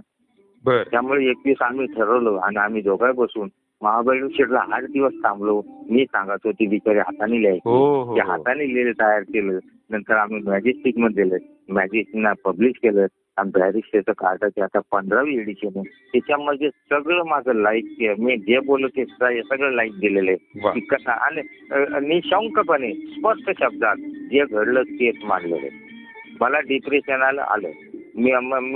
त्यामुळे एक दिवस आम्ही ठरवलं आणि आम्ही दोघं बसून महाबळेश्वर आठ दिवस थांबलो. मी सांगायचो ती बिचारी हाताने हो लिहायची. हो ते हो. हाताने लिहिलं तयार केलं नंतर आम्ही मॅजेस्टिकमध्ये दिलं मॅजेस्टिकना पब्लिश केलं. आणि बॅरिस्टरचं कार्डाचे आता पंधरावी एडिशन आहे. त्याच्यामध्ये सगळं माझं लाईक मी जे बोललो ते सगळं लाईक दिलेलं आहे. कसा आणि निशंकपणे स्पष्ट शब्दात जे घडलं तेच मांडलेलं आहे. मला डिप्रेशन आलं. आलं. मी म-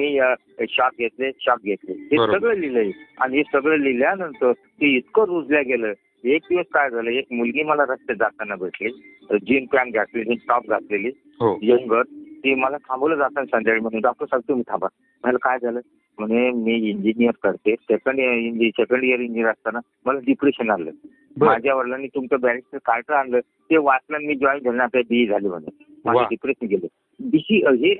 शॉक घेतले शॉक घेतले. हे बरोबर. सगळं लिहिलंय. आणि हे सगळं लिहिल्यानंतर ते इतकं रुजल्या गेलं. एक दिवस काय झालं एक मुलगी मला रस्त्यात जाताना भेटली. जीन पॅन्ट घातलेली टॉप घातलेली. हो. यंगर ती मला थांबवलं जाताना संध्याकाळी. म्हणून डॉक्टर साहेब तुम्ही थांबा. मला काय झालं? म्हणे मी इंजिनियर करते. Second year second year engineer असताना मला डिप्रेशन आलं. बर. माझ्या वडिलांनी तुमचं बॅरिस्टर कार्ड आणलं. ते वाचलं आणि मी जॉईन झालं आता बी झाली म्हणे. माझं वा. डिप्रेशन गेलं. हे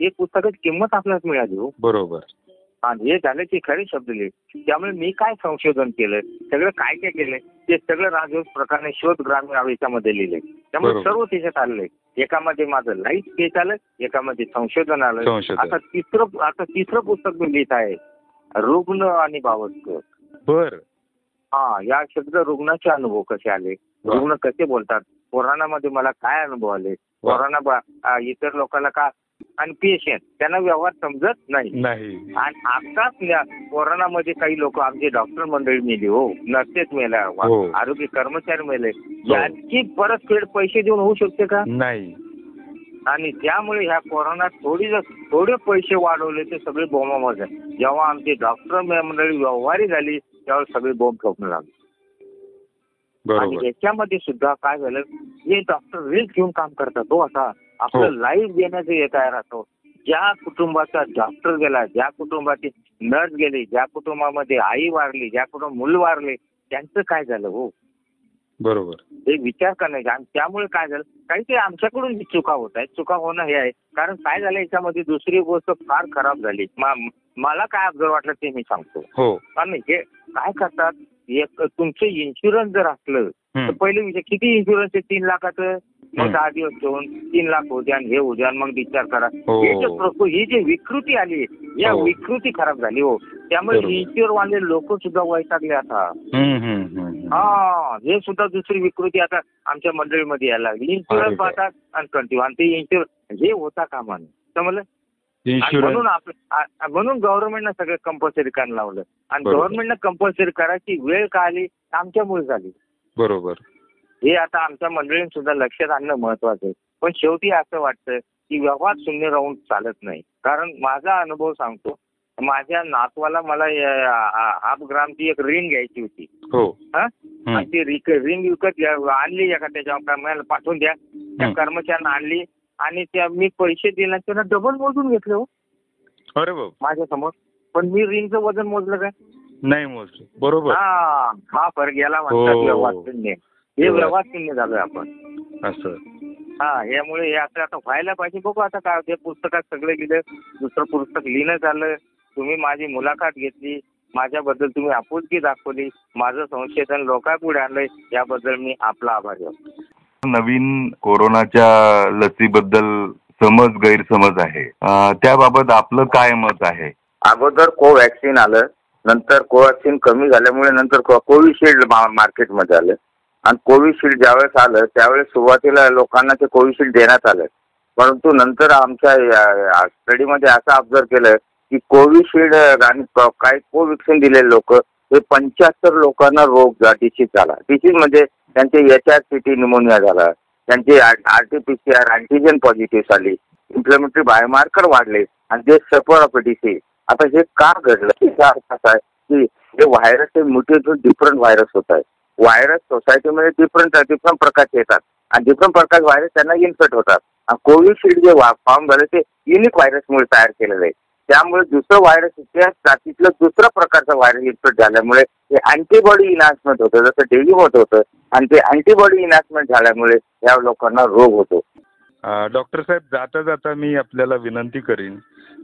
हे पुस्तकाची किंमत आपल्याला मिळाली हो. बरोबर. आणि हे झालं ते खरे शब्द लिहिले त्यामुळे मी काय संशोधन केलं? सगळं काय काय केलं? ते सगळं राजवंश प्रकारे शोध ग्रामीण याच्यामध्ये लिहिले. त्यामुळे. सर्व त्याच्यात आलंय एकामध्ये माझं लाईफ स्केच आलं एकामध्ये संशोधन आलं. आता तिसरं आता तिसरं पुस्तक मी लिहित आहे. रुग्ण आणि भावस्कर बर. हा या शब्द रुग्णाचे अनुभव कसे आले. रुग्ण कसे बोलतात? कोरोनामध्ये मला काय अनुभव आले. कोरोना इतर लोकांना का? आणि पेशंट त्यांना व्यवहार समजत नाही. नाही. आणि आताच कोरोनामध्ये काही लोक आमचे डॉक्टर मंडळी मेली हो नर्सेस मेल्या हो. आरोग्य कर्मचारी मेले. यांची परतफेड पैसे देऊन होऊ शकते का? नाही. आणि त्यामुळे ह्या कोरोनात थोडी थोडे पैसे वाढवले ते सगळे बोंबामध्ये. जेव्हा आमची डॉक्टर मंडळी व्यवहारी झाली त्यावेळेस सगळे बोंब ठोकणं लागले. आणि याच्यामध्ये सुद्धा काय झालं हे डॉक्टर रिस्क घेऊन काम करतात हो आता हो. आपलं लाईफ देण्याचं हे तयार असतो. ज्या कुटुंबाचा डॉक्टर गेला ज्या कुटुंबाची नर्स गेली ज्या कुटुंबामध्ये आई वारली ज्या कुटुंब मुलं वारले त्यांचं काय झालं हो? बरोबर. हे विचार करण्याचे. आणि त्यामुळे काय झालं काही ते आमच्याकडून ही चुका होत आहेत. चुका होणं हे आहे. कारण काय झालं याच्यामध्ये दुसरी गोष्ट फार खराब झाली. मला काय अवघड वाटलं ते मी सांगतो. हो. कारण हे काय करतात एक तुमचं इन्शुरन्स जर असलं तर. पहिले विचार किती इन्शुरन्स आहे तीन लाखाचं मग. दहा दिवस ठेवून तीन लाख होऊ द्या हे होऊ द्या मग विचार करा हो. हे जे ही जी विकृती आली या हो. विकृती खराब झाली हो त्यामुळे. इन्शुर वाले लोक सुद्धा वैतागले आता. हा हे सुद्धा दुसरी विकृती आता आमच्या मंडळीमध्ये यायला लागली इन्शुरन्स. पाहतात आणि कंटिन्यू आणि ते इन्शुरन्स हे होता कामा नये समजलं म्हणून म्हणून गव्हर्नमेंटनं सगळं कंपल्सरी करायला लावलं. आणि. गव्हर्नमेंटनं कंपल्सरी करायची वेळ का आली आमच्यामुळे झाली. बरोबर. हे आता आमच्या मंडळीने सुद्धा लक्षात आणणं महत्वाचं आहे. पण शेवटी असं वाटतं की व्यवहार शून्य राहून चालत नाही. कारण माझा अनुभव सांगतो माझ्या नातवाला मला हाफ ग्रामची एक रिंग घ्यायची होती. हो. ती रिंग विकत आणली कर्मचाऱ्याला पाठवून द्या. त्या. कर्मचाऱ्यांना आणली आणि त्या मी पैसे दिले त्यांना डबल मोजून घेतले हो. अरे बाप. माझ्यासमोर पण मी रिंगचं वजन मोजलं काय? नाही मोजले. बरोबर. हा हा फरक याला म्हणतात हो. व्यवहार शून्य. हे व्यवहार. व्यवहार शून्य झालोय आपण. असं. हा यामुळे हे असं आता व्हायला पाहिजे. बघू आता काय होते पुस्तकात सगळं लिहिलं. दुसरं पुस्तक लिहिणं झालं. तुम्ही माझी मुलाखत घेतली. माझ्याबद्दल तुम्ही आपुलकी दाखवली. माझं संशोधन लोकांपुढे आणलंय याबद्दल मी आपला आभारी आहे. नवीन कोरोनाच्या लसीबद्दल समज गैरसमज आहे. अं, त्याबाबत आपलं काय मत आहे? अगोदर कोवॅक्सिन आलं नंतर कोवॅक्सिन कमी झाल्यामुळे नंतर को- कोविशिल्ड मा- मार्केटमध्ये आलं. आणि कोविशिल्ड ज्यावेळेस आलं त्यावेळेस सुरुवातीला लोकांना ते कोविशिल्ड देण्यात आलं. परंतु नंतर आमच्या या- स्टडीमध्ये असं ऑब्झर्व केलं की कोविशिल्ड आणि क- काही कोवॅक्सिन दिलेले लोक हे पंच्याहत्तर लोकांना रोग डिसीज झाला. डिसीज म्हणजे त्यांचे H R C T pneumonia झाला. त्यांचे R T P C R positive आली इम्प्लिमेंटरी बायोमार्कर वाढले. आणि ते सफर ऑफ डिसीज आता हे का घडलं? याचा अर्थ असा आहे की हे व्हायरस हे म्युटेशन डिफरंट व्हायरस होत आहे. व्हायरस सोसायटीमध्ये डिफरंट डिफरंट प्रकारचे येतात. आणि डिफरंट प्रकारचे व्हायरस त्यांना इन्फेक्ट होतात. आणि कोविशिल्ड जे फॉर्म झाले ते युनिक व्हायरसमुळे तयार केलेलं आहे. त्यामुळे दुसरं व्हायरस त्या जातीतलं दुसऱ्या प्रकारचं व्हायरस इन्फेक्ट झाल्यामुळे हे अँटीबॉडी इनहान्समेंट होतं जसं डेंग्यू होत. होतं आणि ते अँटीबॉडी इनहान्समेंट झाल्यामुळे या लोकांना रोग होतो. डॉक्टर साहेब जाता जाता मी आपल्याला विनंती करीन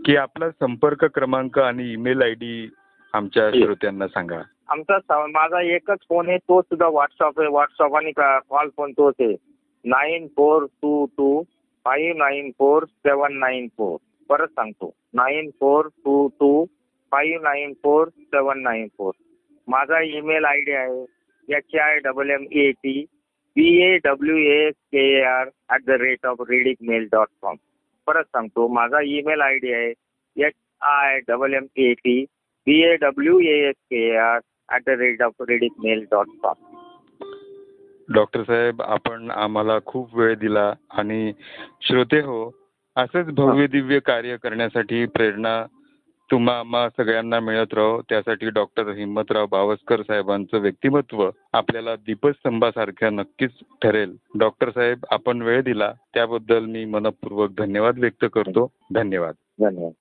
की आपला संपर्क क्रमांक आणि ईमेल आय डी आमच्या. श्रोत्यांना सांगा. आमचा माझा एकच फोन आहे तो सुद्धा व्हॉट्सअप आहे. व्हॉट्सअप आणि कॉल फोन तोच आहे. Nine four two two five nine four seven nine four परत सांगतो. Nine four two two five nine four seven nine four. माझा ईमेल आय डी आहे. H I double M A T B A W S K A R at the rate of rediff mail dot com. परत सांगतो माझा email I D आहे. H I double M A T B A W S K A R at the rate of rediff mail dot com. Doctor साहेब आपण आम्हाला खूप वेळ दिला आणि श्रोते हो असंच भव्य दिव्य कार्य करण्यासाठी प्रेरणा तुम्हा आम्हा सगळ्यांना मिळत राहो. त्यासाठी डॉक्टर हिम्मतराव बावस्कर साहेबांचं व्यक्तिमत्व आपल्याला दीपस्तंभासारख्या नक्कीच ठरेल. डॉक्टर साहेब आपण वेळ दिला. त्याबद्दल मी मनपूर्वक धन्यवाद व्यक्त करतो. धन्यवाद. धन्यवाद.